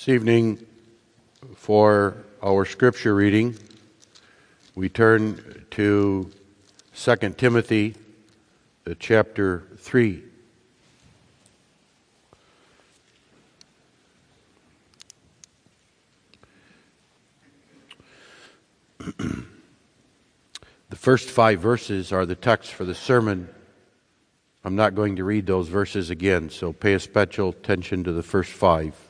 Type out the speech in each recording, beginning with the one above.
This evening, for our scripture reading, we turn to 2 Timothy chapter 3. the first five verses are the text for the sermon. I'm not going to read those verses again, so pay a special attention to the first five.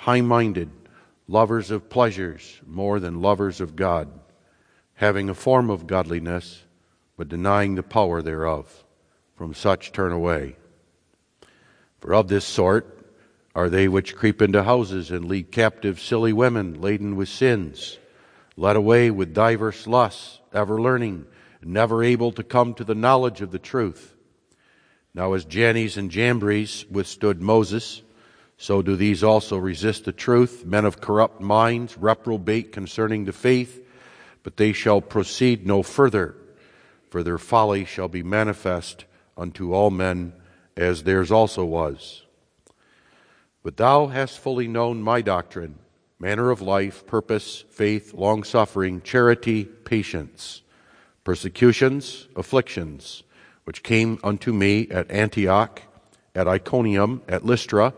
high minded, lovers of pleasures more than lovers of God, having a form of godliness, but denying the power thereof. From such turn away. For of this sort are they which creep into houses and lead captive silly women laden with sins led away with diverse lusts, ever learning, never able to come to the knowledge of the truth. Now, as Jannes and Jambres withstood Moses, so do these also resist the truth, men of corrupt minds, reprobate concerning the faith, but they shall proceed no further, for their folly shall be manifest unto all men, as theirs also was. But thou hast fully known my doctrine manner of life, purpose, faith, long suffering, charity, patience, persecutions, afflictions, which came unto me at Antioch, at Iconium, at Lystra,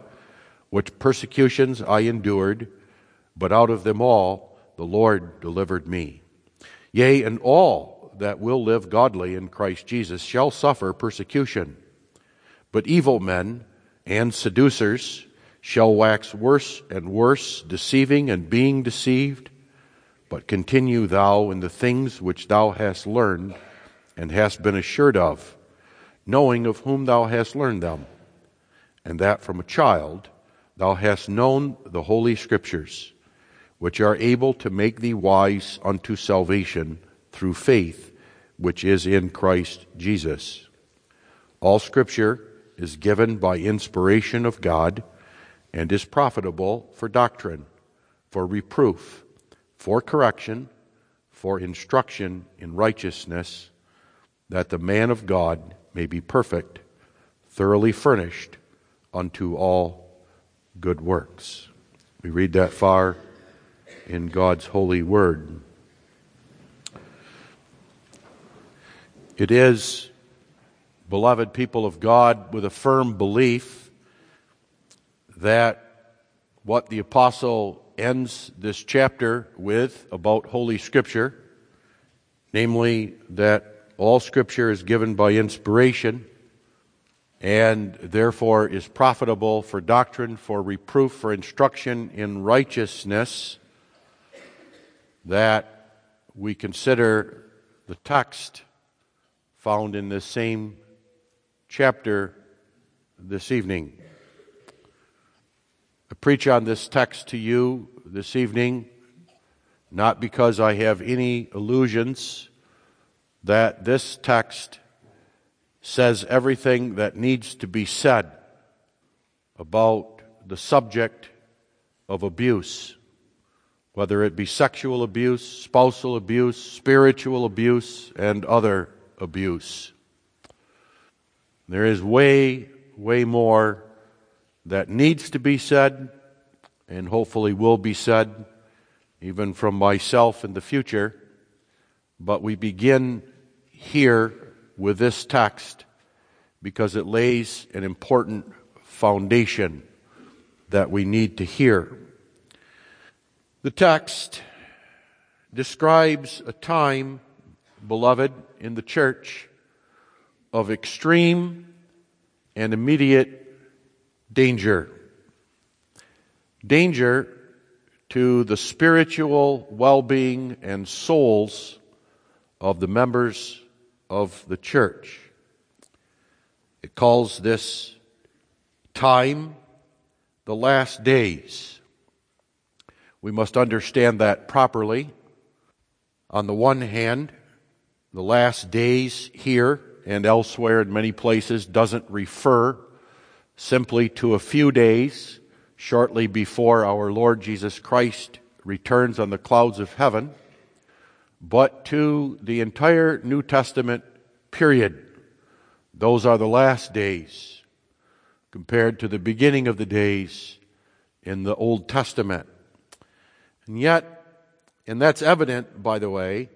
which persecutions I endured, but out of them all the Lord delivered me. Yea, and all that will live godly in Christ Jesus shall suffer persecution. But evil men and seducers, shall wax worse and worse, deceiving and being deceived. But continue thou in the things which thou hast learned and hast been assured of, knowing of whom thou hast learned them, and that from a child thou hast known the holy scriptures, which are able to make thee wise unto salvation through faith which is in Christ Jesus. All scripture is given by inspiration of God and is profitable for doctrine, for reproof, for correction, for instruction in righteousness, that the man of God may be perfect, thoroughly furnished unto all good works. We read that far in God's holy word. It is, beloved people of God, with a firm belief that what the apostle ends this chapter with about Holy Scripture, namely that all Scripture is given by inspiration and therefore is profitable for doctrine, for reproof, for instruction in righteousness, that we consider the text found in this same chapter this evening. I preach on this text to you this evening, not because I have any illusions that this text says everything that needs to be said about the subject of abuse, whether it be sexual abuse, spousal abuse, spiritual abuse, and other abuse. There is way, way more that needs to be said and hopefully will be said even from myself in the future. But we begin here with this text because it lays an important foundation that we need to hear. The text describes a time, beloved, in the church of extreme and immediate danger. Danger to the spiritual well being and souls of the members of the church. It calls this time the last days. We must understand that properly. On the one hand, the last days here and elsewhere in many places doesn't refer simply to a few days shortly before our Lord Jesus Christ returns on the clouds of heaven, but to the entire New Testament period. Those are the last days compared to the beginning of the days in the Old Testament. And yet, and that's evident, by the way,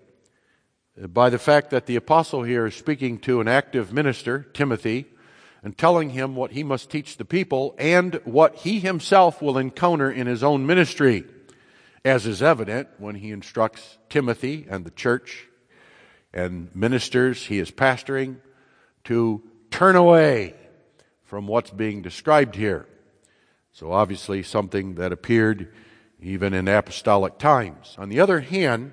by the fact that the apostle here is speaking to an active minister, Timothy, and telling him what he must teach the people and what he himself will encounter in his own ministry, as is evident when he instructs Timothy and the church and ministers he is pastoring to turn away from what's being described here. So, obviously, something that appeared even in apostolic times. On the other hand,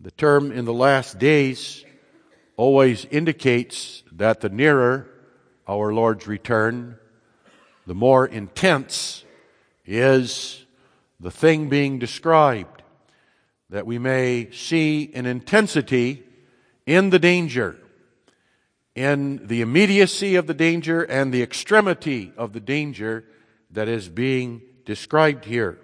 the term in the last days always indicates that the nearer our Lord's return, the more intense is the thing being described, that we may see an intensity in the danger, in the immediacy of the danger and the extremity of the danger that is being described here.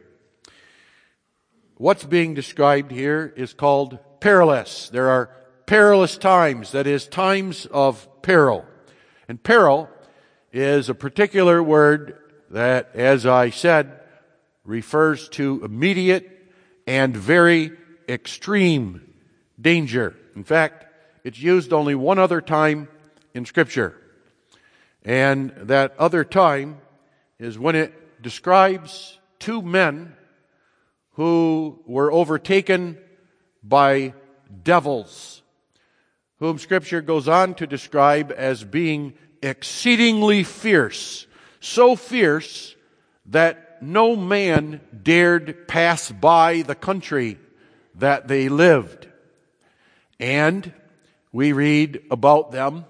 What's being described here is called perilous. There are perilous times, that is, times of peril. And peril is a particular word that, as I said, refers to immediate and very extreme danger. In fact, it's used only one other time in Scripture. And that other time is when it describes two men who were overtaken by devils, whom Scripture goes on to describe as being exceedingly fierce, so fierce that no man dared pass by the country that they lived. And we read about them.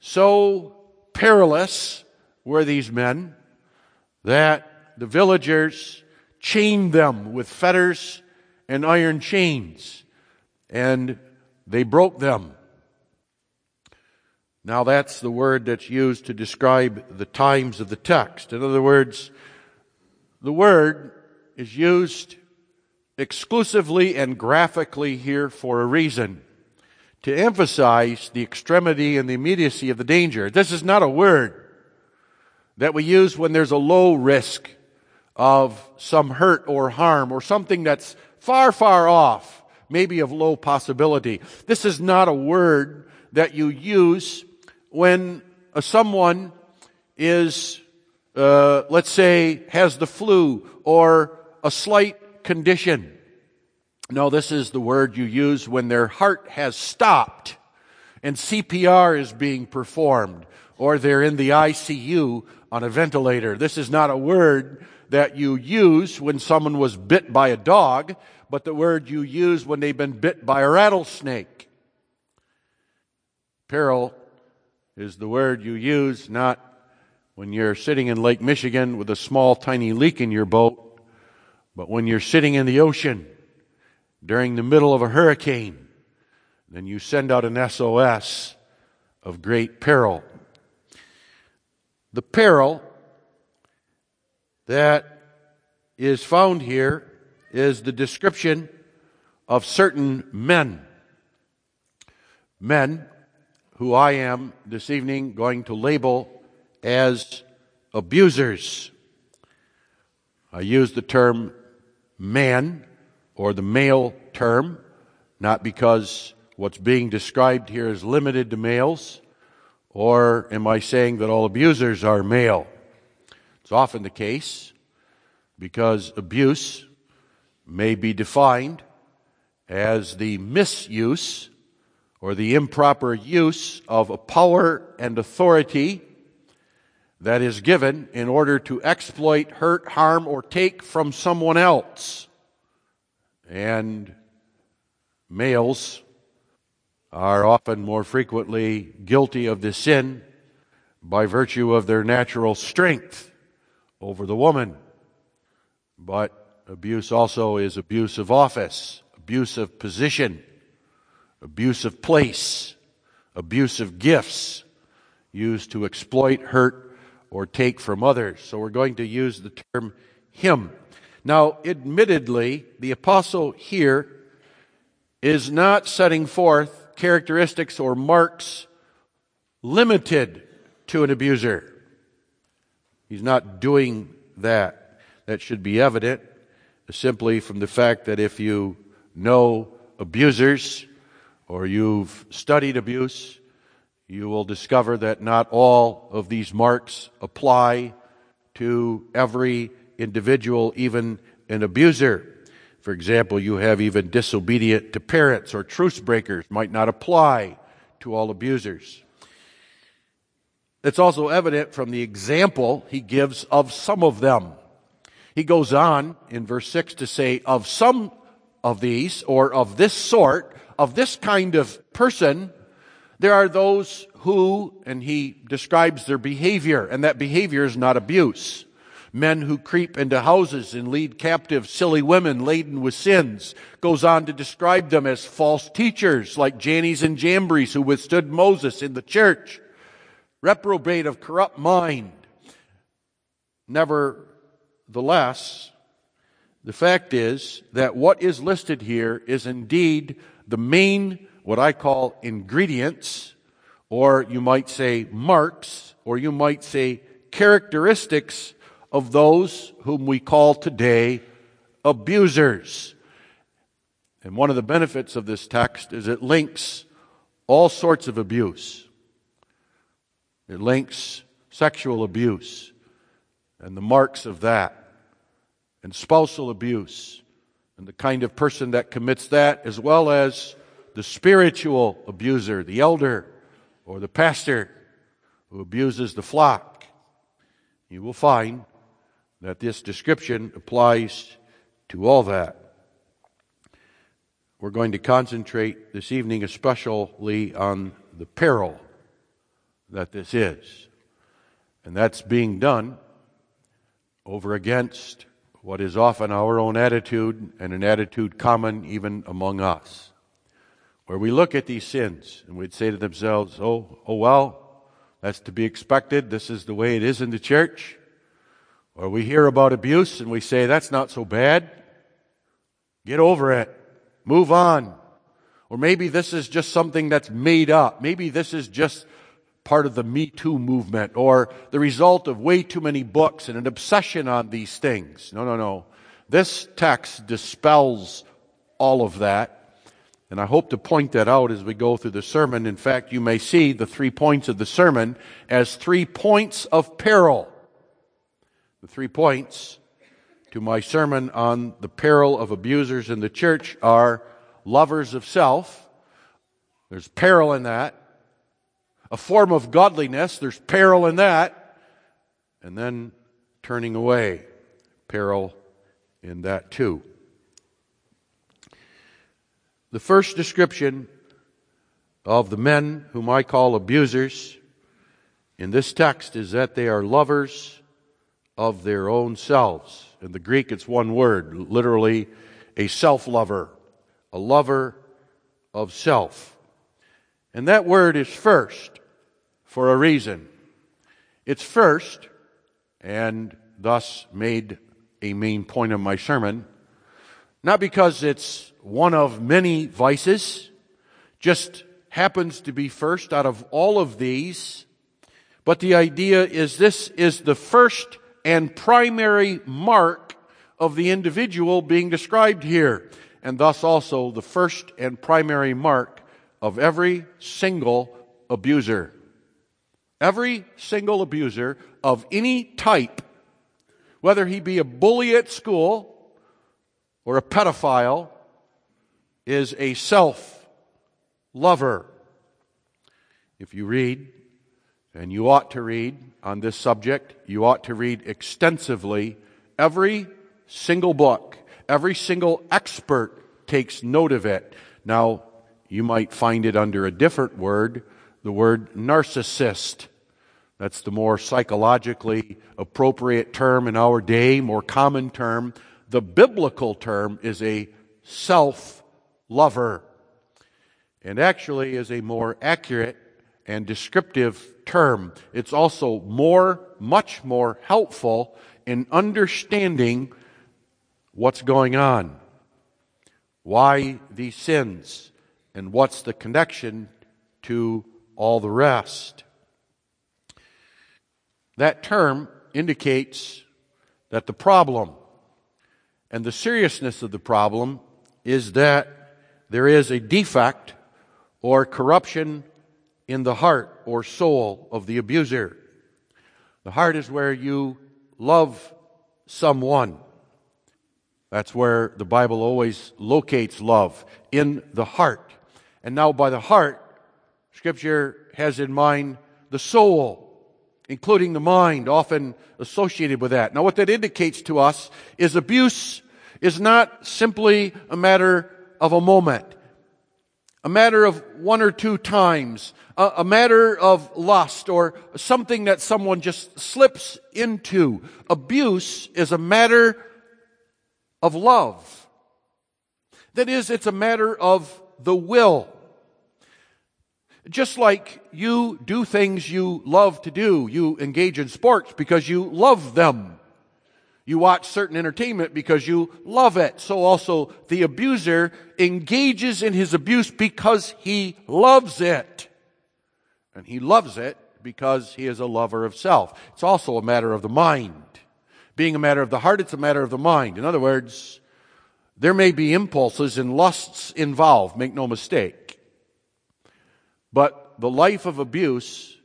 So perilous were these men that the villagers chained them with fetters and iron chains, and they broke them. Now, that's the word that's used to describe the times of the text. In other words, the word is used exclusively and graphically here for a reason to emphasize the extremity and the immediacy of the danger. This is not a word that we use when there's a low risk of some hurt or harm or something that's far, far off, maybe of low possibility. This is not a word that you use when someone is, uh, let's say, has the flu or a slight condition. No, this is the word you use when their heart has stopped and CPR is being performed or they're in the ICU on a ventilator. This is not a word that you use when someone was bit by a dog, but the word you use when they've been bit by a rattlesnake. Peril is the word you use not when you're sitting in Lake Michigan with a small tiny leak in your boat, but when you're sitting in the ocean during the middle of a hurricane, then you send out an SOS of great peril. The peril that is found here is the description of certain men. Men who I am this evening going to label as abusers. I use the term man or the male term, not because what's being described here is limited to males, or am I saying that all abusers are male? It's often the case because abuse may be defined as the misuse or the improper use of a power and authority that is given in order to exploit, hurt, harm, or take from someone else. And males are often more frequently guilty of this sin by virtue of their natural strength over the woman. But Abuse also is abuse of office, abuse of position, abuse of place, abuse of gifts used to exploit, hurt, or take from others. So we're going to use the term him. Now, admittedly, the apostle here is not setting forth characteristics or marks limited to an abuser. He's not doing that. That should be evident simply from the fact that if you know abusers or you've studied abuse, you will discover that not all of these marks apply to every individual, even an abuser. For example, you have even disobedient to parents or truce breakers might not apply to all abusers. It's also evident from the example he gives of some of them. He goes on in verse 6 to say, of some of these, or of this sort, of this kind of person, there are those who, and he describes their behavior, and that behavior is not abuse. Men who creep into houses and lead captive silly women laden with sins. Goes on to describe them as false teachers like Jannes and Jambres who withstood Moses in the church. Reprobate of corrupt mind. Nevertheless, the fact is that what is listed here is indeed the main what I call ingredients, or you might say marks, or you might say characteristics of those whom we call today abusers. And one of the benefits of this text is it links all sorts of abuse. It links sexual abuse and the marks of that, and spousal abuse, and the kind of person that commits that, as well as the spiritual abuser, the elder or the pastor who abuses the flock. You will find that this description applies to all that. We're going to concentrate this evening especially on the peril that this is. And that's being done over against what is often our own attitude and an attitude common even among us where we look at these sins and we'd say to themselves, oh, oh well, that's to be expected. This is the way it is in the church. Or we hear about abuse and we say, that's not so bad. Get over it. Move on. Or maybe this is just something that's made up. Maybe this is just part of the Me Too movement or the result of way too many books and an obsession on these things. No, no, no. This text dispels all of that and I hope to point that out as we go through the sermon. In fact, you may see the three points of the sermon as three points of peril. The three points to my sermon on the peril of abusers in the church are lovers of self. There's peril in that. A form of godliness. There's peril in that. And then turning away. Peril in that too. The first description of the men whom I call abusers in this text is that they are lovers of their own selves. In the Greek, it's one word, literally a self lover, a lover of self. And that word is first for a reason. It's first, and thus made a main point of my sermon, not because it's one of many vices, just happens to be first out of all of these. But the idea is this is the first and primary mark of the individual being described here, and thus also the first and primary mark of every single abuser. Every single abuser of any type, whether he be a bully at school or a pedophile is a self lover. If you read, and you ought to read on this subject, you ought to read extensively every single book. Every single expert takes note of it. Now, you might find it under a different word, the word narcissist. That's the more psychologically appropriate term in our day, more common term The biblical term is a self lover, and actually is a more accurate and descriptive term. It's also more, much more helpful in understanding what's going on, why these sins, and what's the connection to all the rest. That term indicates that the problem and the seriousness of the problem is that there is a defect or corruption in the heart or soul of the abuser. The heart is where you love someone. That's where the Bible always locates love, in the heart. And now, by the heart, Scripture has in mind the soul including the mind, often associated with that. Now, what that indicates to us is abuse is not simply a matter of a moment, a matter of one or two times, a, a matter of lust or something that someone just slips into. Abuse is a matter of love. That is, it's a matter of the will. Just like you do things you love to do, you engage in sports because you love them. You watch certain entertainment because you love it. So also the abuser engages in his abuse because he loves it. And he loves it because he is a lover of self. It's also a matter of the mind. Being a matter of the heart, it's a matter of the mind. In other words, there may be impulses and lusts involved, make no mistake. But the life of abuse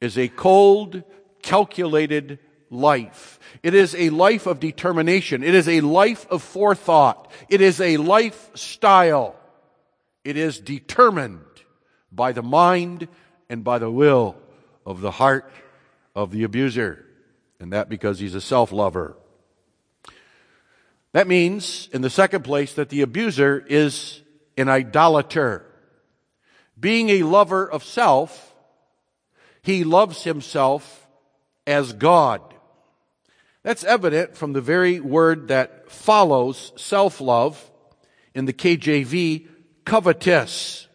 is a cold, calculated life. It is a life of determination. It is a life of forethought. It is a lifestyle. It is determined by the mind and by the will of the heart of the abuser. And that because he's a self lover. That means, in the second place, that the abuser is an idolater. Being a lover of self, he loves himself as God. That's evident from the very word that follows self love in the KJV, covetous.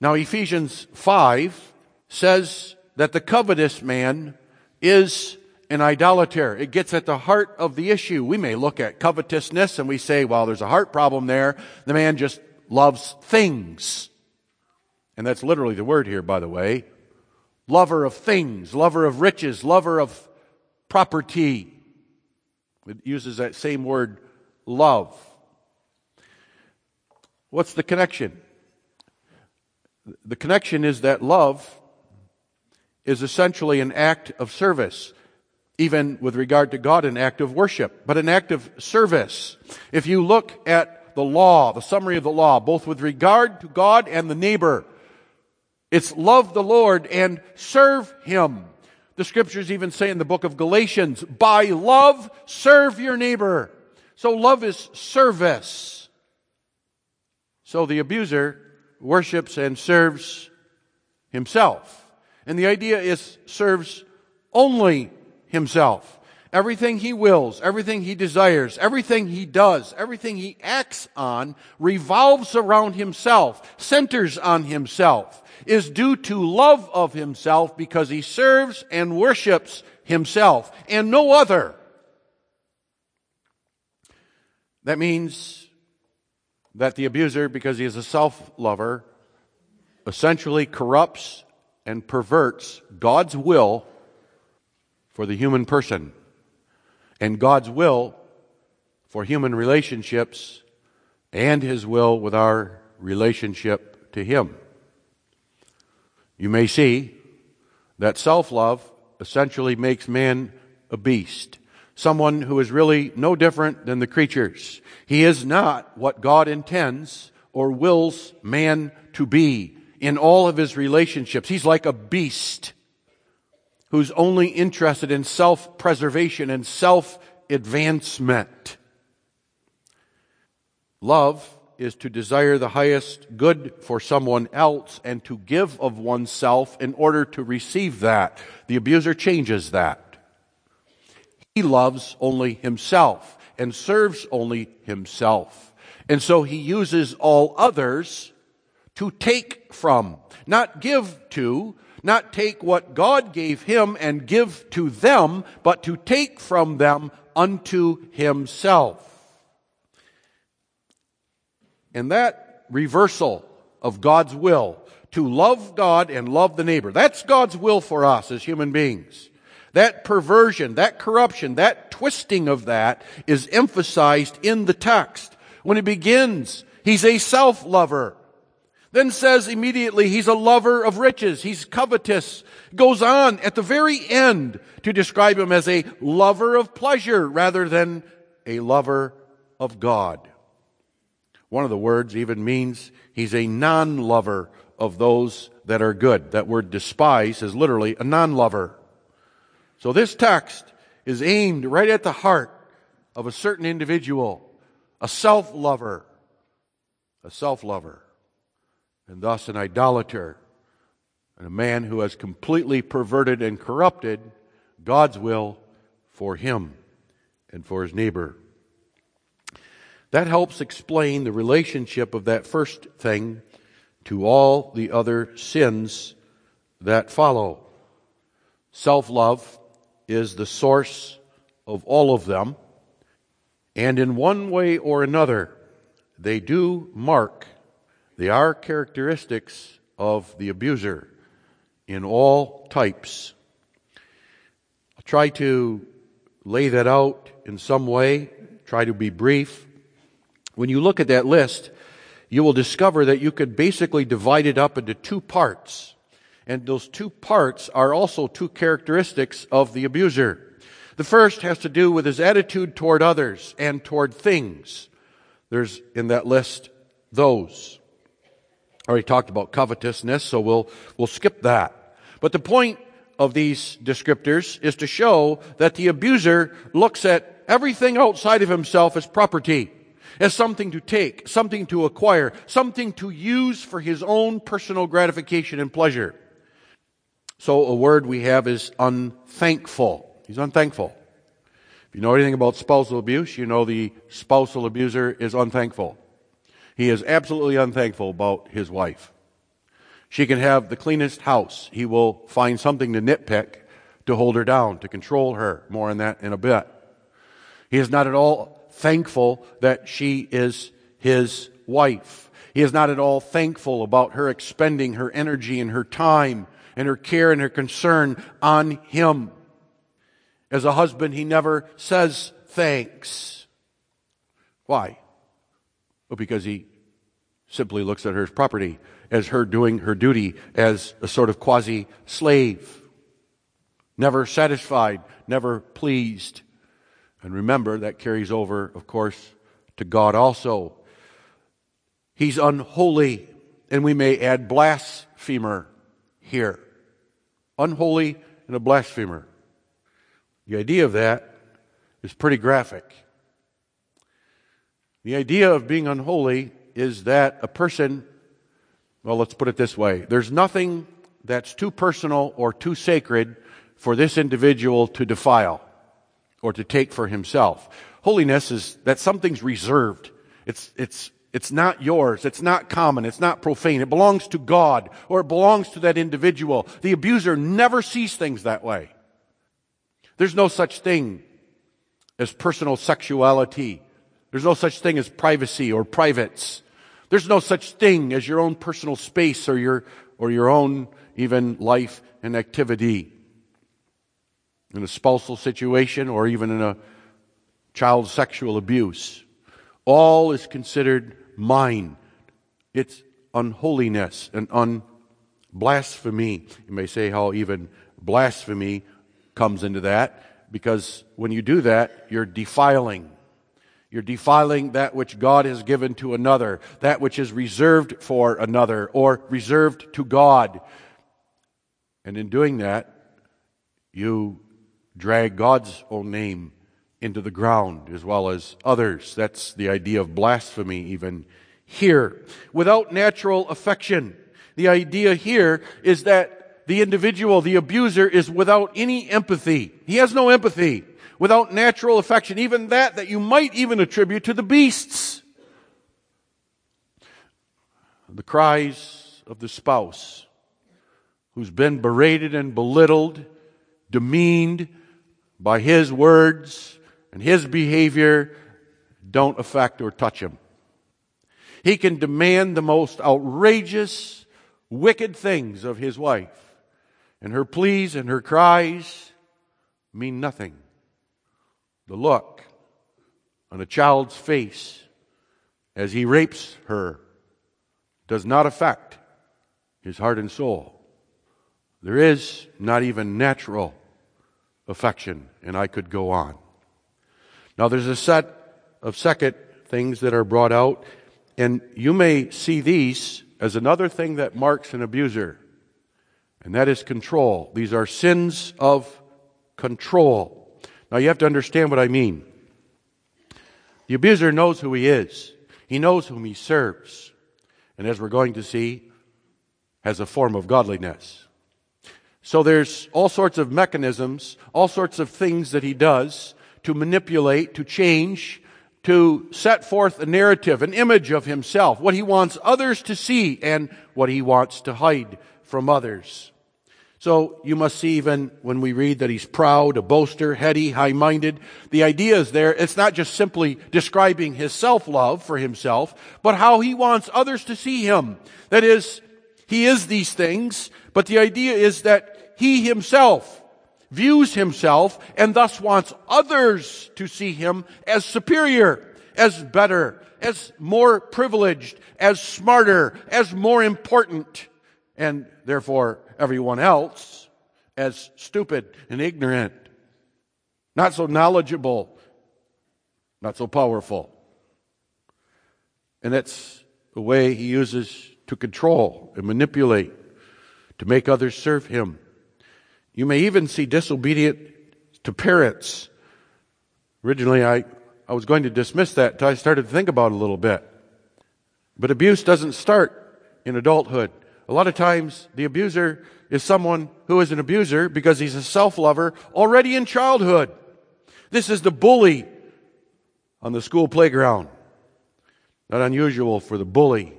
Now, Ephesians 5 says that the covetous man is an idolater. It gets at the heart of the issue. We may look at covetousness and we say, well, there's a heart problem there. The man just loves things. And that's literally the word here, by the way. Lover of things, lover of riches, lover of property. It uses that same word, love. What's the connection? The connection is that love is essentially an act of service, even with regard to God, an act of worship, but an act of service. If you look at the law, the summary of the law, both with regard to God and the neighbor, it's love the Lord and serve Him. The scriptures even say in the book of Galatians, by love, serve your neighbor. So love is service. So the abuser worships and serves himself. And the idea is serves only himself. Everything he wills, everything he desires, everything he does, everything he acts on revolves around himself, centers on himself is due to love of himself because he serves and worships himself and no other. That means that the abuser, because he is a self lover, essentially corrupts and perverts God's will for the human person and God's will for human relationships and his will with our relationship to him you may see that self love essentially makes man a beast, someone who is really no different than the creatures. He is not what God intends or wills man to be in all of his relationships. He's like a beast who's only interested in self preservation and self advancement. Love is to desire the highest good for someone else and to give of oneself in order to receive that. The abuser changes that. He loves only himself. and serves only himself. And so he uses all others to take from, not give to, not take what God gave him and give to them, but to take from them unto himself. And that reversal of God's will to love God and love the neighbor, that's God's will for us as human beings. That perversion, that corruption, that twisting of that is emphasized in the text. When it begins, he's a self-lover. Then says immediately he's a lover of riches. He's covetous. Goes on at the very end to describe him as a lover of pleasure rather than a lover of God. One of the words even means he's a non-lover of those that are good. That word despise is literally a non-lover. So this text is aimed right at the heart of a certain individual, a self-lover, a self-lover and thus an idolater, and a man who has completely perverted and corrupted God's will for him and for his neighbor. That helps explain the relationship of that first thing to all the other sins that follow. Self love is the source of all of them, and in one way or another, they do mark they are characteristics of the abuser in all types. I'll try to lay that out in some way, try to be brief. When you look at that list, you will discover that you could basically divide it up into two parts. And those two parts are also two characteristics of the abuser. The first has to do with his attitude toward others and toward things. There's in that list those already talked about covetousness, so we'll, we'll skip that. But the point of these descriptors is to show that the abuser looks at everything outside of himself as property, as something to take, something to acquire, something to use for his own personal gratification and pleasure. So a word we have is unthankful. He's unthankful. If you know anything about spousal abuse, you know the spousal abuser is unthankful. He is absolutely unthankful about his wife. She can have the cleanest house. He will find something to nitpick to hold her down, to control her. More on that in a bit. He is not at all thankful that she is his wife. He is not at all thankful about her expending her energy and her time and her care and her concern on him. As a husband, he never says thanks. Why? Well, because he simply looks at her as property, as her doing her duty as a sort of quasi slave. Never satisfied, never pleased. And remember, that carries over, of course, to God also. He's unholy, and we may add blasphemer here. Unholy and a blasphemer. The idea of that is pretty graphic. The idea of being unholy is that a person, well, let's put it this way there's nothing that's too personal or too sacred for this individual to defile or to take for himself. Holiness is that something's reserved. It's, it's, it's not yours. It's not common. It's not profane. It belongs to God or it belongs to that individual. The abuser never sees things that way. There's no such thing as personal sexuality there's no such thing as privacy or privates. There's no such thing as your own personal space or your, or your own even life and activity. In a spousal situation or even in a child sexual abuse. All is considered mine. It's unholiness and unblasphemy. You may say how even blasphemy comes into that because when you do that, you're defiling you're defiling that which God has given to another, that which is reserved for another, or reserved to God. And in doing that, you drag God's own name into the ground as well as others. That's the idea of blasphemy, even here. Without natural affection. The idea here is that the individual, the abuser, is without any empathy. He has no empathy without natural affection, even that that you might even attribute to the beasts. The cries of the spouse who's been berated and belittled, demeaned by his words and his behavior don't affect or touch him. He can demand the most outrageous, wicked things of his wife, and her pleas and her cries mean nothing. The look on a child's face as he rapes her does not affect his heart and soul. There is not even natural affection, and I could go on. Now, there's a set of second things that are brought out, and you may see these as another thing that marks an abuser, and that is control. These are sins of control. Now, you have to understand what I mean. The abuser knows who he is, he knows whom he serves, and as we're going to see, has a form of godliness. So there's all sorts of mechanisms, all sorts of things that he does to manipulate, to change, to set forth a narrative, an image of himself, what he wants others to see and what he wants to hide from others. So you must see even when we read that he's proud, a boaster, heady, high-minded, the idea is there, it's not just simply describing his self-love for himself, but how he wants others to see him. That is, he is these things, but the idea is that he himself views himself and thus wants others to see him as superior, as better, as more privileged, as smarter, as more important, and therefore everyone else as stupid and ignorant, not so knowledgeable, not so powerful. And that's the way he uses to control and manipulate, to make others serve him. You may even see disobedient to parents. Originally, I, I was going to dismiss that until I started to think about it a little bit. But abuse doesn't start in adulthood. A lot of times, the abuser is someone who is an abuser because he's a self-lover already in childhood. This is the bully on the school playground. Not unusual for the bully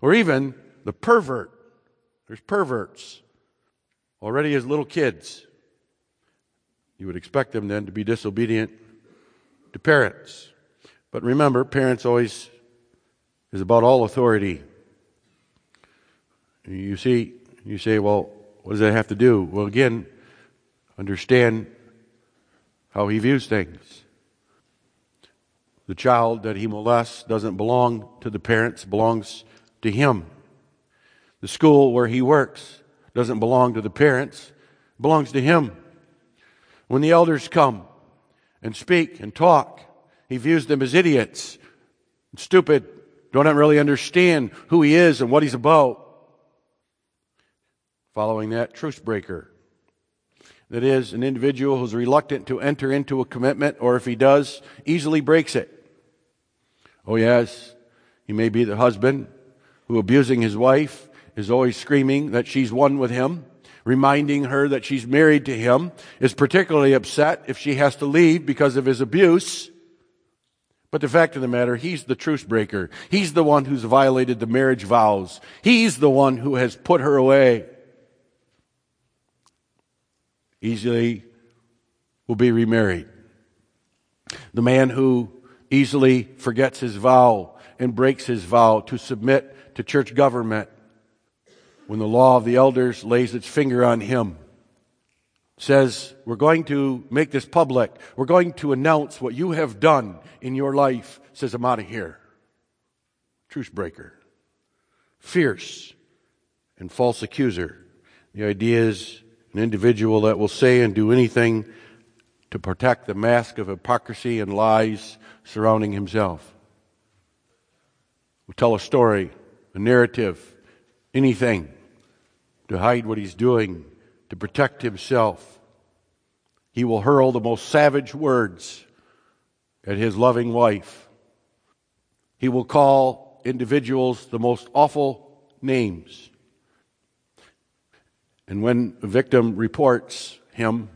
or even the pervert. There's perverts already as little kids. You would expect them then to be disobedient to parents. But remember, parents always is about all authority. You see, you say, well, what does that have to do? Well, again, understand how he views things. The child that he molests doesn't belong to the parents, belongs to him. The school where he works doesn't belong to the parents, belongs to him. When the elders come and speak and talk, he views them as idiots, stupid, don't really understand who he is and what he's about. Following that, truce breaker. That is, an individual who's reluctant to enter into a commitment, or if he does, easily breaks it. Oh, yes, he may be the husband who, abusing his wife, is always screaming that she's one with him, reminding her that she's married to him, is particularly upset if she has to leave because of his abuse. But the fact of the matter, he's the truce breaker. He's the one who's violated the marriage vows. He's the one who has put her away easily will be remarried. The man who easily forgets his vow and breaks his vow to submit to church government when the law of the elders lays its finger on him says, We're going to make this public. We're going to announce what you have done in your life. Says, I'm out of here. Truce breaker. Fierce and false accuser. The idea is an individual that will say and do anything to protect the mask of hypocrisy and lies surrounding himself. Will tell a story, a narrative, anything to hide what he's doing, to protect himself. He will hurl the most savage words at his loving wife. He will call individuals the most awful names. And when a victim reports him,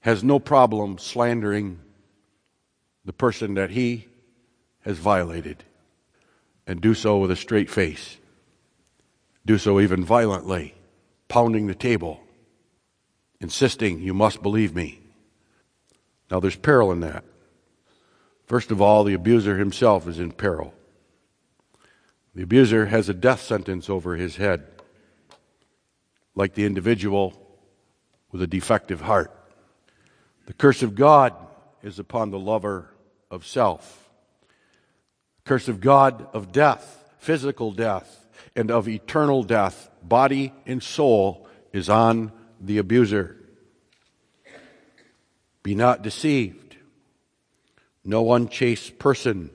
has no problem slandering the person that he has violated and do so with a straight face. Do so even violently, pounding the table, insisting, You must believe me. Now, there's peril in that. First of all, the abuser himself is in peril. The abuser has a death sentence over his head, like the individual with a defective heart. The curse of God is upon the lover of self. The curse of God of death, physical death, and of eternal death, body and soul, is on the abuser. Be not deceived. No unchaste person,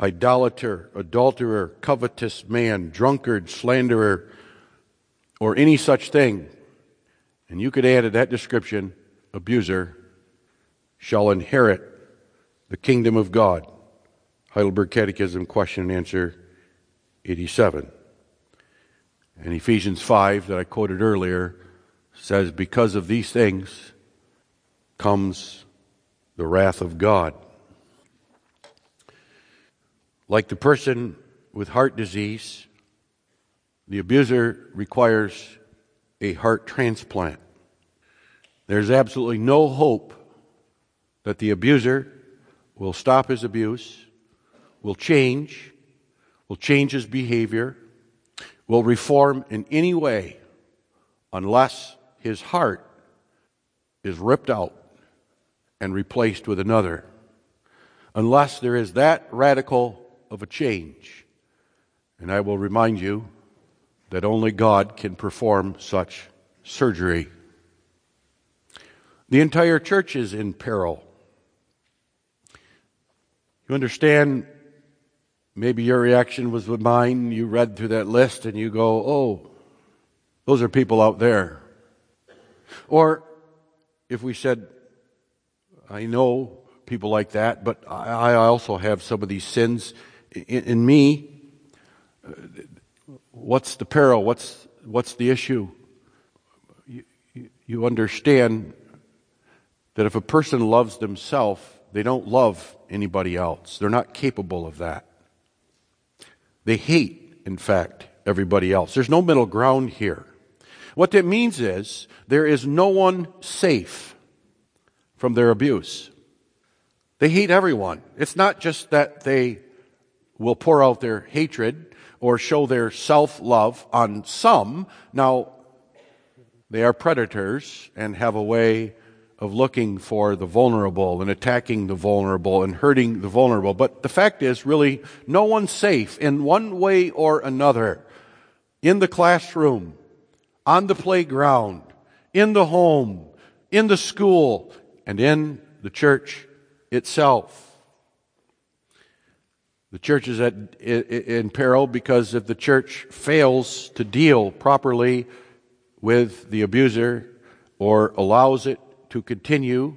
idolater, adulterer, covetous man, drunkard, slanderer, or any such thing, and you could add to that description, abuser, shall inherit the kingdom of God. Heidelberg Catechism, question and answer 87. And Ephesians 5, that I quoted earlier, says, Because of these things comes the wrath of God. Like the person with heart disease, the abuser requires a heart transplant. There's absolutely no hope that the abuser will stop his abuse, will change, will change his behavior, will reform in any way unless his heart is ripped out and replaced with another. Unless there is that radical of a change. And I will remind you that only God can perform such surgery. The entire church is in peril. You understand, maybe your reaction was with mine. You read through that list and you go, oh, those are people out there. Or if we said, I know people like that, but I also have some of these sins in, me. What's the peril? What's, what's the issue? You, you understand that if a person loves themselves, they don't love anybody else. They're not capable of that. They hate, in fact, everybody else. There's no middle ground here. What that means is there is no one safe from their abuse. They hate everyone. It's not just that they will pour out their hatred or show their self love on some. Now, they are predators and have a way of looking for the vulnerable and attacking the vulnerable and hurting the vulnerable. But the fact is, really, no one's safe in one way or another. In the classroom, on the playground, in the home, in the school, and in the church itself. The church is at, in peril because if the church fails to deal properly with the abuser or allows it to continue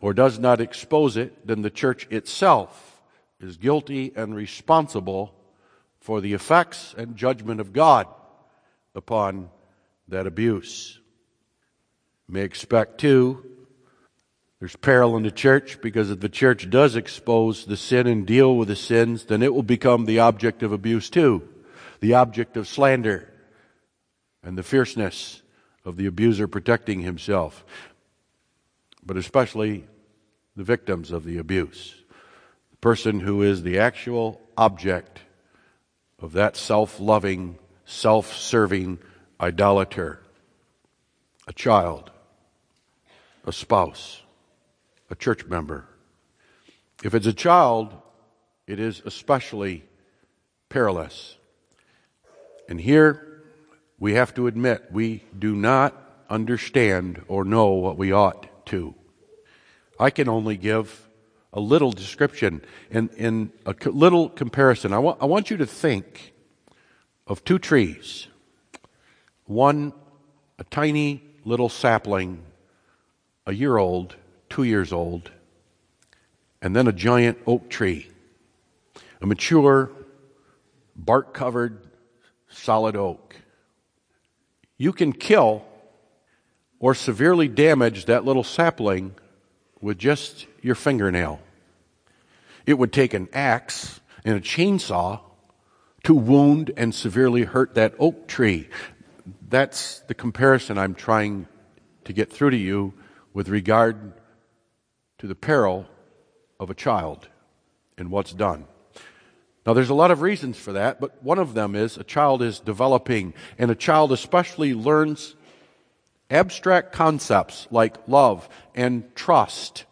or does not expose it, then the church itself is guilty and responsible for the effects and judgment of God upon that abuse. May expect, too, there's peril in the church because if the church does expose the sin and deal with the sins, then it will become the object of abuse, too, the object of slander and the fierceness of the abuser protecting himself but especially the victims of the abuse. The person who is the actual object of that self loving, self serving idolater. A child, a spouse, a church member. If it's a child, it is especially perilous. And here we have to admit we do not understand or know what we ought to. I can only give a little description and in a little comparison. I want, I want you to think of two trees. One, a tiny little sapling, a year old, two years old, and then a giant oak tree, a mature, bark covered, solid oak. You can kill or severely damage that little sapling with just your fingernail. It would take an axe and a chainsaw to wound and severely hurt that oak tree. That's the comparison I'm trying to get through to you with regard to the peril of a child and what's done. Now, there's a lot of reasons for that, but one of them is a child is developing, and a child especially learns abstract concepts like love and trust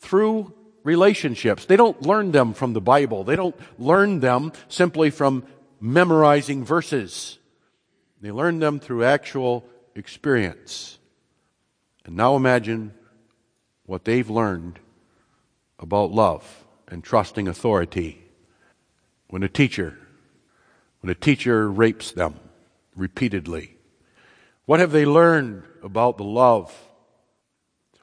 through relationships. They don't learn them from the Bible. They don't learn them simply from memorizing verses. They learn them through actual experience. And now imagine what they've learned about love and trusting authority. When a teacher when a teacher rapes them repeatedly what have they learned about the love?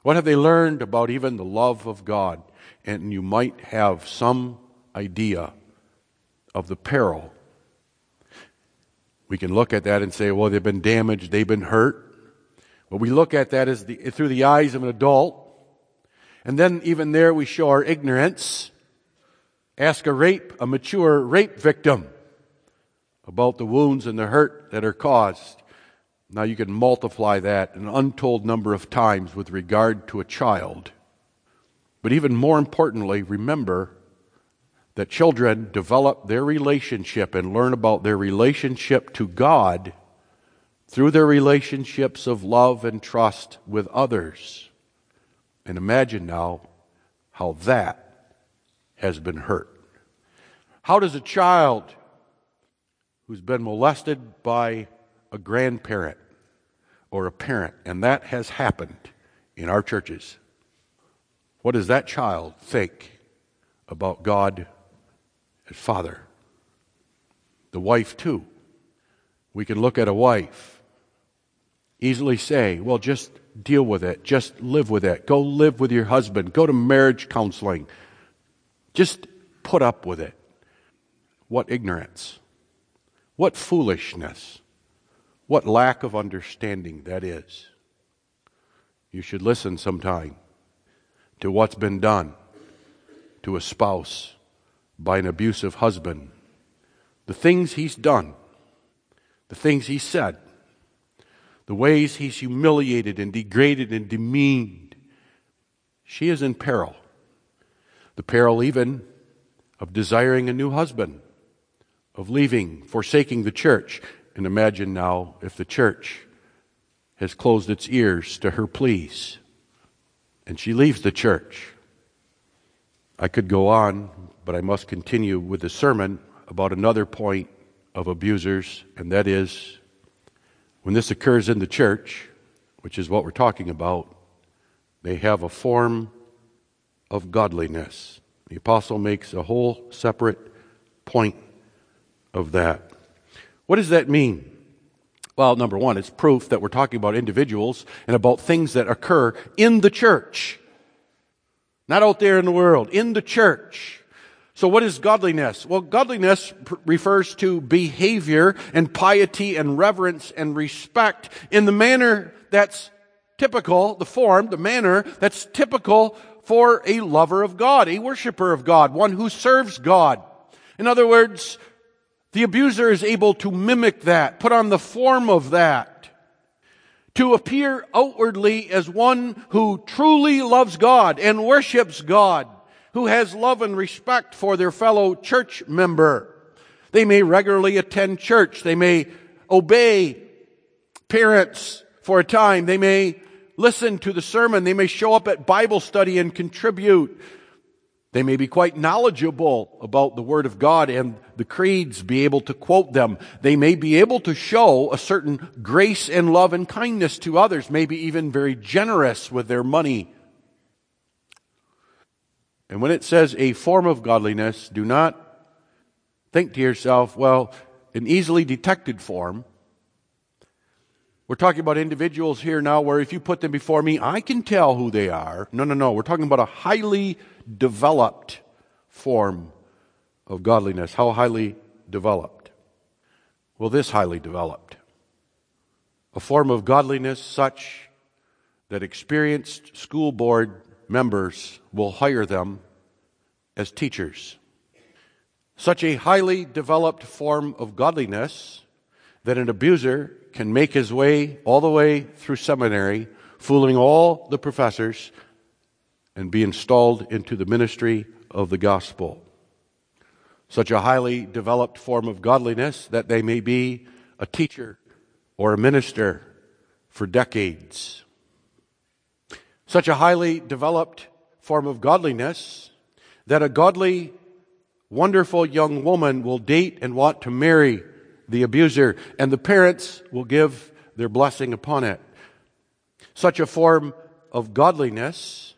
What have they learned about even the love of god? And you might have some idea of the peril. We can look at that and say well they've been damaged they've been hurt. But we look at that as the, through the eyes of an adult and then even there we show our ignorance Ask a rape, a mature rape victim about the wounds and the hurt that are caused. Now you can multiply that an untold number of times with regard to a child. But even more importantly, remember that children develop their relationship and learn about their relationship to God through their relationships of love and trust with others. And imagine now how that has been hurt. How does a child who's been molested by a grandparent or a parent, and that has happened in our churches, what does that child think about God as Father? The wife, too. We can look at a wife, easily say, well, just deal with it, just live with it, go live with your husband, go to marriage counseling. Just put up with it. What ignorance. What foolishness. What lack of understanding that is. You should listen sometime to what's been done to a spouse by an abusive husband. The things he's done, the things he said, the ways he's humiliated and degraded and demeaned. She is in peril the peril even of desiring a new husband, of leaving, forsaking the church. And imagine now if the church has closed its ears to her pleas and she leaves the church. I could go on, but I must continue with the sermon about another point of abusers, and that is when this occurs in the church, which is what we're talking about, they have a form of godliness. The apostle makes a whole separate point of that. What does that mean? Well, number one, it's proof that we're talking about individuals and about things that occur in the church. Not out there in the world, in the church. So what is godliness? Well, godliness pr- refers to behavior and piety and reverence and respect in the manner that's typical, the form, the manner that's typical for a lover of God, a worshiper of God, one who serves God. In other words, the abuser is able to mimic that, put on the form of that, to appear outwardly as one who truly loves God and worships God, who has love and respect for their fellow church member. They may regularly attend church. They may obey parents for a time. They may listen to the sermon. They may show up at Bible study and contribute. They may be quite knowledgeable about the Word of God and the creeds, be able to quote them. They may be able to show a certain grace and love and kindness to others, maybe even very generous with their money. And when it says a form of godliness, do not think to yourself, well, an easily detected form. We're talking about individuals here now where if you put them before me, I can tell who they are. No, no, no. We're talking about a highly developed form of godliness. How highly developed? Well, this highly developed. a form of godliness such that experienced school board members will hire them as teachers. Such a highly developed form of godliness that an abuser can make his way all the way through seminary, fooling all the professors, and be installed into the ministry of the gospel. Such a highly developed form of godliness that they may be a teacher or a minister for decades. Such a highly developed form of godliness that a godly, wonderful young woman will date and want to marry the abuser, and the parents will give their blessing upon it. Such a form of godliness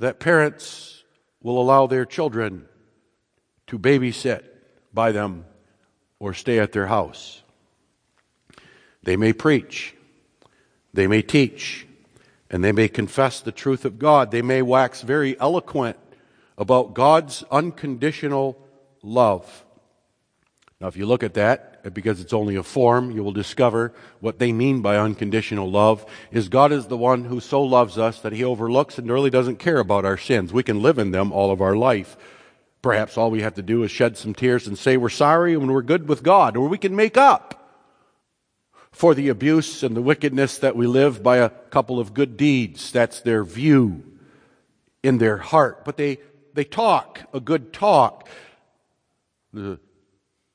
that parents will allow their children to babysit by them or stay at their house. They may preach, they may teach, and they may confess the truth of God. They may wax very eloquent about God's unconditional love. Now, if you look at that, because it's only a form, you will discover what they mean by unconditional love is God is the one who so loves us that he overlooks and really doesn't care about our sins. We can live in them all of our life. Perhaps all we have to do is shed some tears and say we're sorry and we're good with God, or we can make up for the abuse and the wickedness that we live by a couple of good deeds. That's their view in their heart. But they, they talk a good talk. The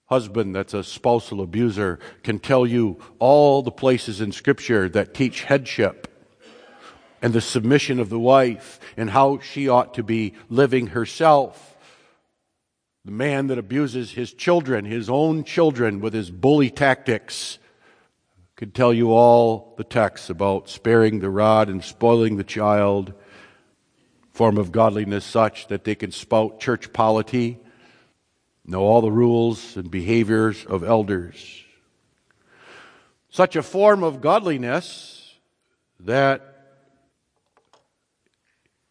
husband that's a spousal abuser can tell you all the places in Scripture that teach headship and the submission of the wife and how she ought to be living herself. The man that abuses his children, his own children, with his bully tactics, could tell you all the texts about sparing the rod and spoiling the child, form of godliness such that they can spout church polity know all the rules and behaviors of elders. Such a form of godliness that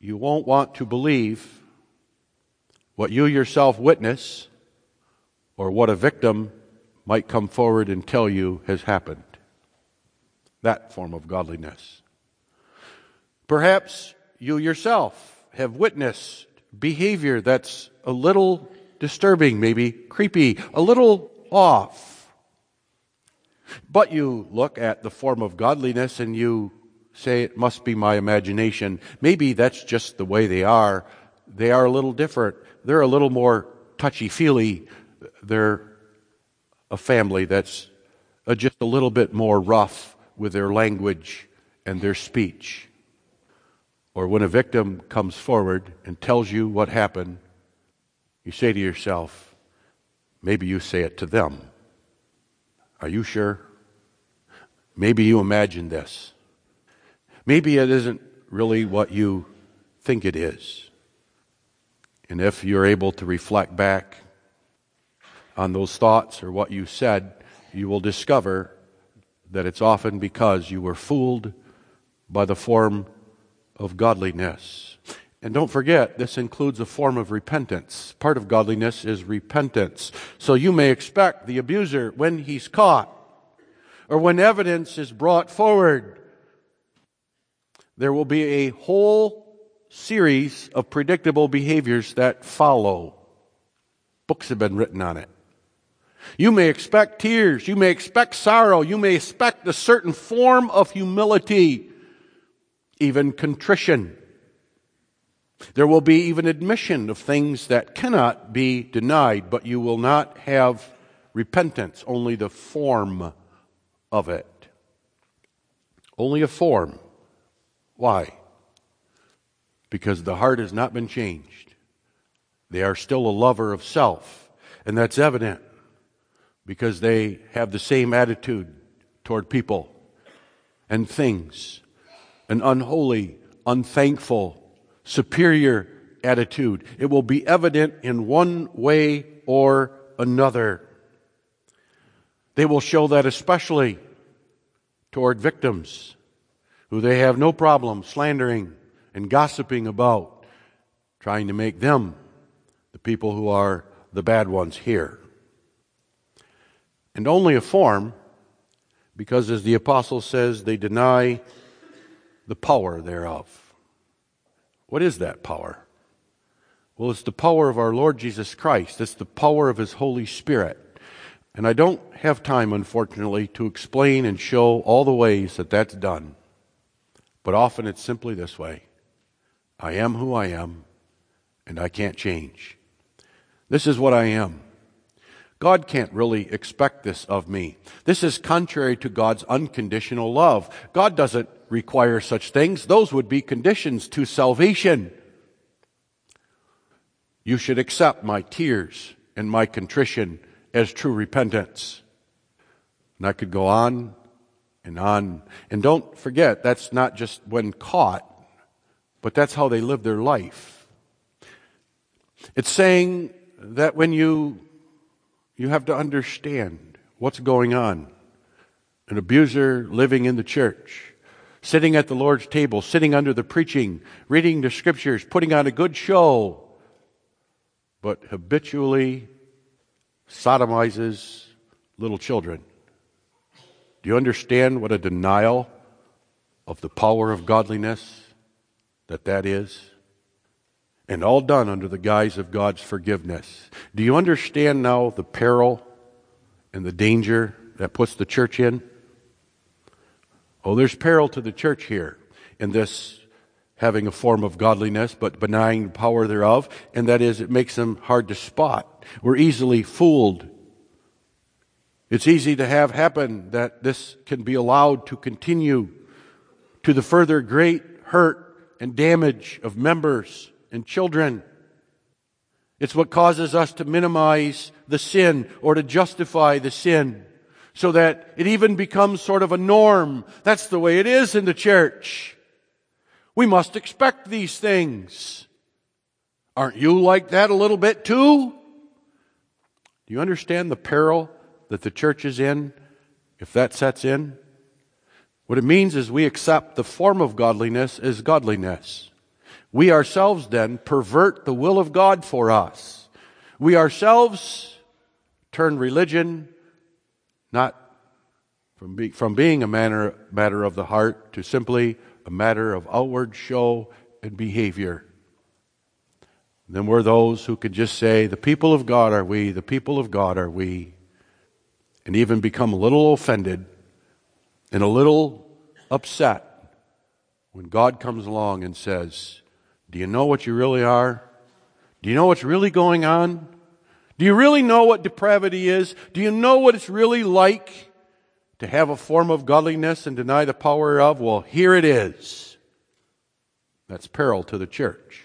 you won't want to believe what you yourself witness or what a victim might come forward and tell you has happened. That form of godliness. Perhaps you yourself have witnessed behavior that's a little disturbing, maybe creepy, a little off. But you look at the form of godliness and you say, it must be my imagination. Maybe that's just the way they are. They are a little different. They're a little more touchy feely. They're a family that's just a little bit more rough with their language and their speech. Or when a victim comes forward and tells you what happened, you say to yourself, maybe you say it to them. Are you sure? Maybe you imagine this. Maybe it isn't really what you think it is. And if you're able to reflect back on those thoughts or what you said, you will discover that it's often because you were fooled by the form of godliness. And don't forget, this includes a form of repentance. Part of godliness is repentance. So you may expect the abuser, when he's caught, or when evidence is brought forward, there will be a whole series of predictable behaviors that follow. Books have been written on it. You may expect tears. You may expect sorrow. You may expect a certain form of humility, even contrition. There will be even admission of things that cannot be denied, but you will not have repentance, only the form of it. Only a form. Why? Because the heart has not been changed. They are still a lover of self, and that's evident because they have the same attitude toward people and things, an unholy, unthankful, superior attitude. It will be evident in one way or another. They will show that especially toward victims who they have no problem slandering and gossiping about, trying to make them the people who are the bad ones here. And only a form Because, as the apostle says, they deny the power thereof. What is that power? Well, it's the power of our Lord Jesus Christ. It's the power of His Holy Spirit. And I don't have time, unfortunately, to explain and show all the ways that that's done. But often it's simply this way I am who I am, and I can't change. This is what I am. God can't really expect this of me. This is contrary to God's unconditional love. God doesn't require such things. Those would be conditions to salvation. You should accept my tears and my contrition as true repentance. And I could go on and on. And don't forget, that's not just when caught, but that's how they live their life. It's saying that when you, you have to understand what's going on. An abuser living in the church, sitting at the Lord's table, sitting under the preaching, reading the scriptures, putting on a good show, but habitually sodomizes little children. Do you understand what a denial of the power of godliness that that is? And all done under the guise of God's forgiveness. Do you understand now the peril and the danger that puts the church in? Oh, there's peril to the church here in this having a form of godliness, but denying the power thereof, and that is, it makes them hard to spot. We're easily fooled. It's easy to have happen that this can be allowed to continue to the further great hurt and damage of members and children. It's what causes us to minimize the sin or to justify the sin so that it even becomes sort of a norm. That's the way it is in the church. We must expect these things. Aren't you like that a little bit too? Do you understand the peril that the church is in if that sets in? What it means is we accept the form of godliness as godliness. We ourselves then pervert the will of God for us. We ourselves turn religion not from, be, from being a matter, matter of the heart to simply a matter of outward show and behavior. And then we're those who can just say, The people of God are we, the people of God are we, and even become a little offended and a little upset when God comes along and says, Do you know what you really are? Do you know what's really going on? Do you really know what depravity is? Do you know what it's really like? to have a form of godliness and deny the power of? Well, here it is. That's peril to the church.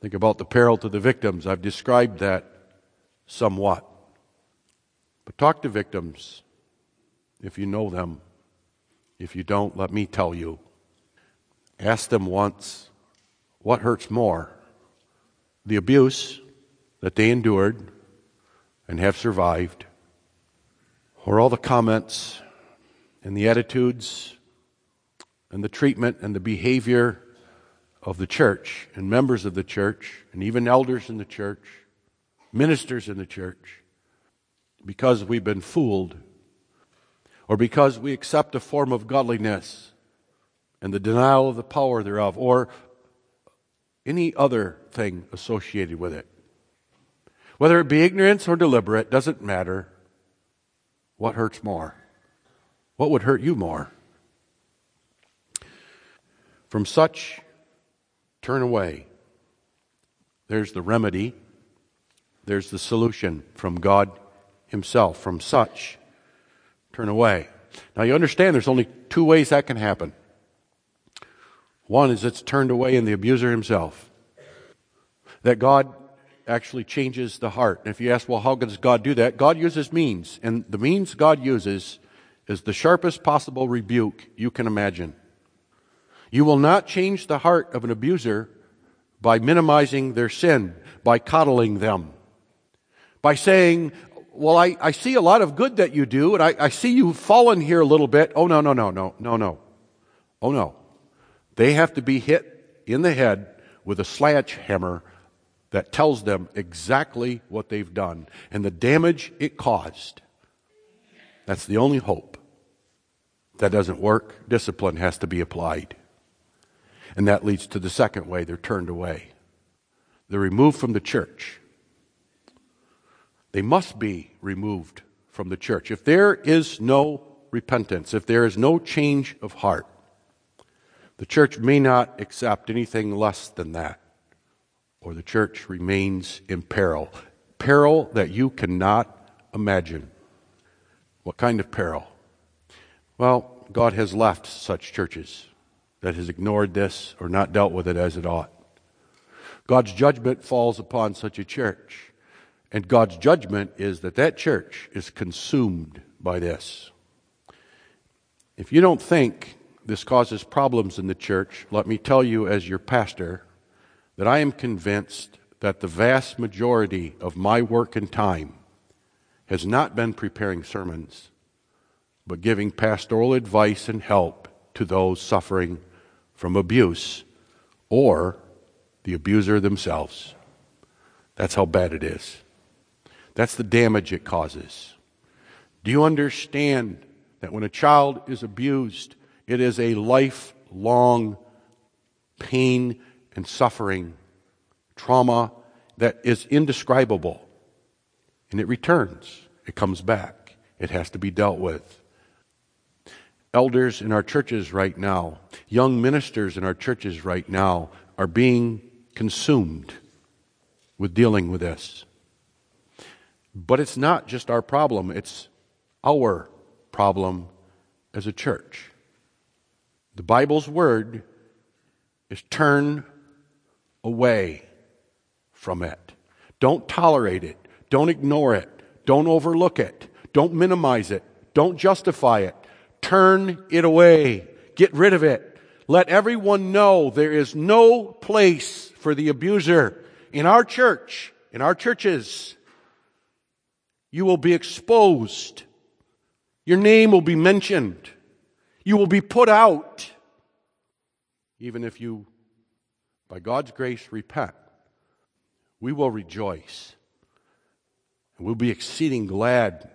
Think about the peril to the victims. I've described that somewhat. But talk to victims if you know them. If you don't, let me tell you. Ask them once what hurts more the abuse that they endured and have survived, or all the comments and the attitudes and the treatment and the behavior of the church and members of the church and even elders in the church, ministers in the church, because we've been fooled or because we accept a form of godliness and the denial of the power thereof or any other thing associated with it. Whether it be ignorance or deliberate, doesn't matter. What hurts more? What would hurt you more? From such, turn away. There's the remedy. There's the solution from God Himself. From such, turn away. Now you understand there's only two ways that can happen. One is it's turned away in the abuser himself. That God actually changes the heart. And if you ask, well, how does God do that? God uses means. And the means God uses is the sharpest possible rebuke you can imagine. You will not change the heart of an abuser by minimizing their sin, by coddling them, by saying, well, I, I see a lot of good that you do, and I, I see you've fallen here a little bit. Oh, no, no, no, no, no, no. Oh, no. They have to be hit in the head with a sledgehammer that tells them exactly what they've done and the damage it caused. That's the only hope. That doesn't work. Discipline has to be applied. And that leads to the second way they're turned away. They're removed from the church. They must be removed from the church. If there is no repentance, if there is no change of heart, the church may not accept anything less than that, or the church remains in peril. Peril that you cannot imagine. What kind of peril? Well, God has left such churches that has ignored this or not dealt with it as it ought. God's judgment falls upon such a church. And God's judgment is that that church is consumed by this. If you don't think this causes problems in the church, let me tell you, as your pastor, that I am convinced that the vast majority of my work and time has not been preparing sermons, but giving pastoral advice and help to those suffering from abuse or the abuser themselves. That's how bad it is. That's the damage it causes. Do you understand that when a child is abused, it is a lifelong pain and suffering, trauma that is indescribable? And it returns, it comes back, it has to be dealt with. Elders in our churches right now, young ministers in our churches right now are being consumed with dealing with this. But it's not just our problem, it's our problem as a church. The Bible's word is turn away from it. Don't tolerate it. Don't ignore it. Don't overlook it. Don't minimize it. Don't justify it. Turn it away. Get rid of it. Let everyone know there is no place for the abuser in our church, in our churches. You will be exposed. Your name will be mentioned. You will be put out. Even if you, by God's grace, repent, we will rejoice. And we'll be exceeding glad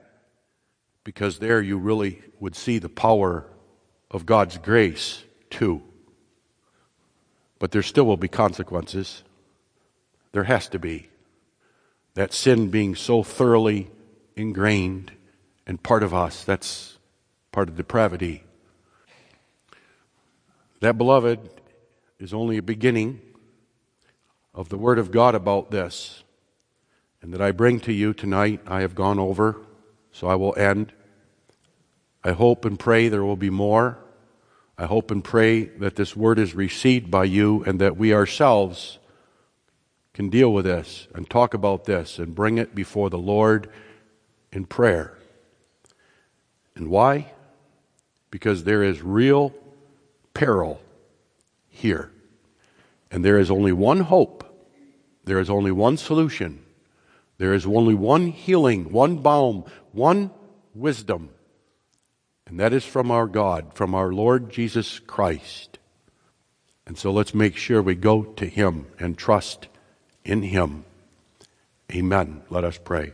because there you really would see the power of God's grace too. But there still will be consequences. There has to be. That sin being so thoroughly ingrained and part of us, that's part of depravity. That, beloved, is only a beginning of the Word of God about this. And that I bring to you tonight, I have gone over, so I will end. I hope and pray there will be more. I hope and pray that this word is received by you and that we ourselves can deal with this and talk about this and bring it before the Lord in prayer. And why? Because there is real peril here. And there is only one hope. There is only one solution. There is only one healing, one balm, one wisdom and that is from our God, from our Lord Jesus Christ. And so let's make sure we go to Him and trust in Him. Amen. Let us pray.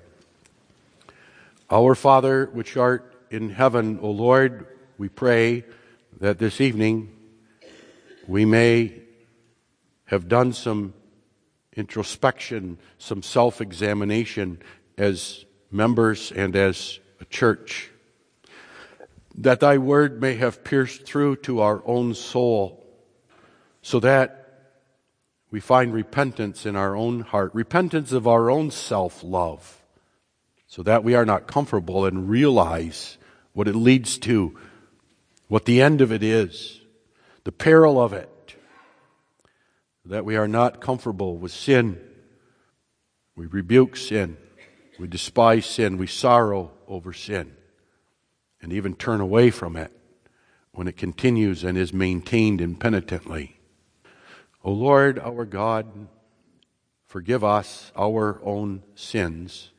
Our Father, which art in heaven, O Lord, we pray that this evening we may have done some introspection, some self examination as members and as a church. That thy word may have pierced through to our own soul, so that we find repentance in our own heart, repentance of our own self love, so that we are not comfortable and realize what it leads to, what the end of it is, the peril of it, that we are not comfortable with sin. We rebuke sin, we despise sin, we sorrow over sin and even turn away from it when it continues and is maintained impenitently. O Lord, our God, forgive us our own sins,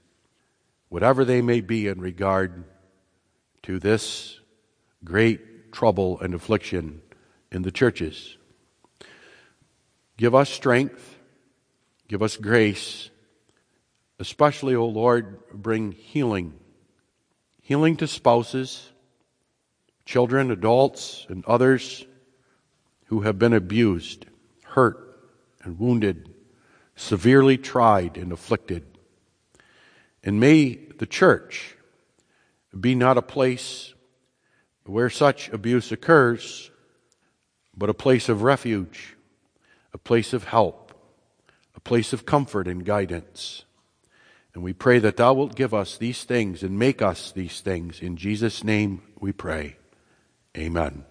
whatever they may be in regard to this great trouble and affliction in the churches. Give us strength, give us grace, especially, O Lord, bring healing healing to spouses, children, adults, and others who have been abused, hurt, and wounded, severely tried and afflicted. And may the church be not a place where such abuse occurs, but a place of refuge, a place of help, a place of comfort and guidance. And we pray that Thou wilt give us these things and make us these things. In Jesus' name we pray. Amen.